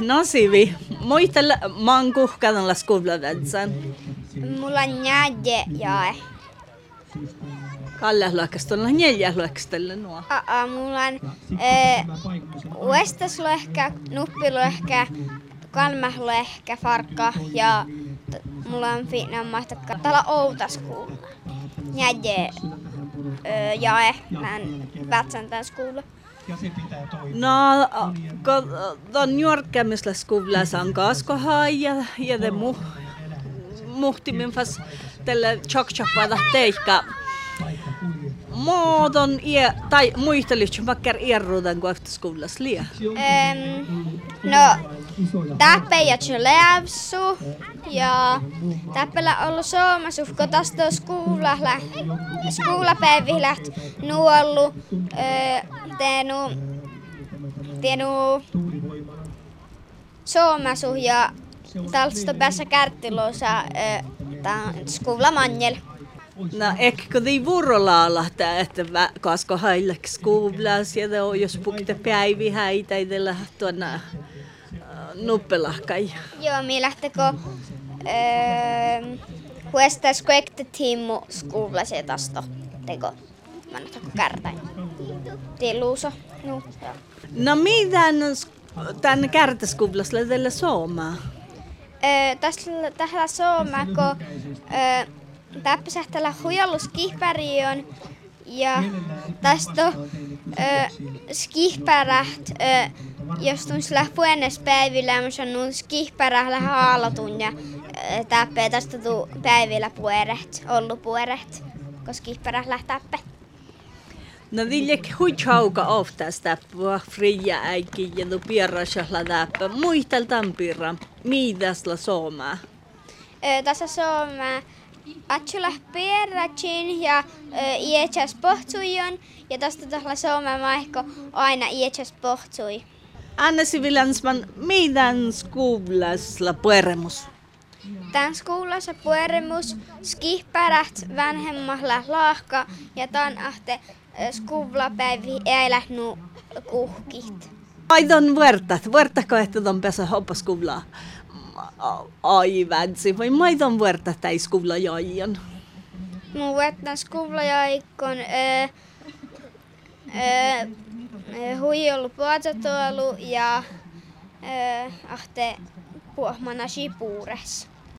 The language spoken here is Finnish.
No Sivi, muistella maan kuhkadan la skuvlavätsän. Mulla on jäde jae. Kalle luokasta on neljä luokastelle nuo. Aa, mulla on äh, uestasluehkä, nuppiluehkä, kalmahluehkä, farkka ja mulla on fina mahtakka. Täällä outaskuulla. Jäde äh, jae, nän vätsän tän skuulla. No, kun on juorkkämisellä skuvlassa on kaskohai ja, ja mu, muhtimin fast tälle chokchappada teikka. Muodon ie, tai muistelit, makkar erruuden kuin efterskollas lie. Ähm, no, täppäjät jo lävsu ja täppällä ollut Suomessa, kun tästä skuulalla, skuulapäivillä nuollu, teenu, teenu Suomessa ja tällaista päässä kärttiluossa skuulamanjel. No, ehkä de vuorolla lähtee, että kasko hailleksi skuvlas ja on jos pukte päivi häitä idellä tuonne nuppelahkai. Joo, mi lähtekö Huesta skuekte tiimu skuvlase tasto teko. Mä nyt kärtäin. Tiluuso. No. No, miten tämän kärtäskuvlas tällä Suomaa? Öö, tässä tällä Suomaa, kun öö, täppäsähtällä huijallus kihpäriön ja tästä öö, skihpärät, öö, jos tunsilla puennespäivillä, mä sanon skihpärällä haalatun ja öö, täppä tästä tuu päivillä pueret, ollut pueret, koska skihpärällä täppä. No viljek huitjauka oftasta puhua fria äikki ja tu pierrasjalla täppä. Muistel tampirra, mitäs la Suomaa? Öö, tässä Suomaa Atsula perratsin ja iätsäs pohtsujon ja tästä tällä Suomen maihko aina iätsäs pohtsui. Anna Sivilansman, miten skuvlas la pueremus? Tän skuulassa pueremus skihpärät vanhemmalla laahka ja tän ahte skuvlapäivi äilähnu kuhkit. Aidon vuortat, vuortako että ton pesä hoppaskuvlaa? Aivansi, vai maidon vuorta tai skuvla joion? Mun joikon äh, äh, hui ollut ja ahte puhmana puures.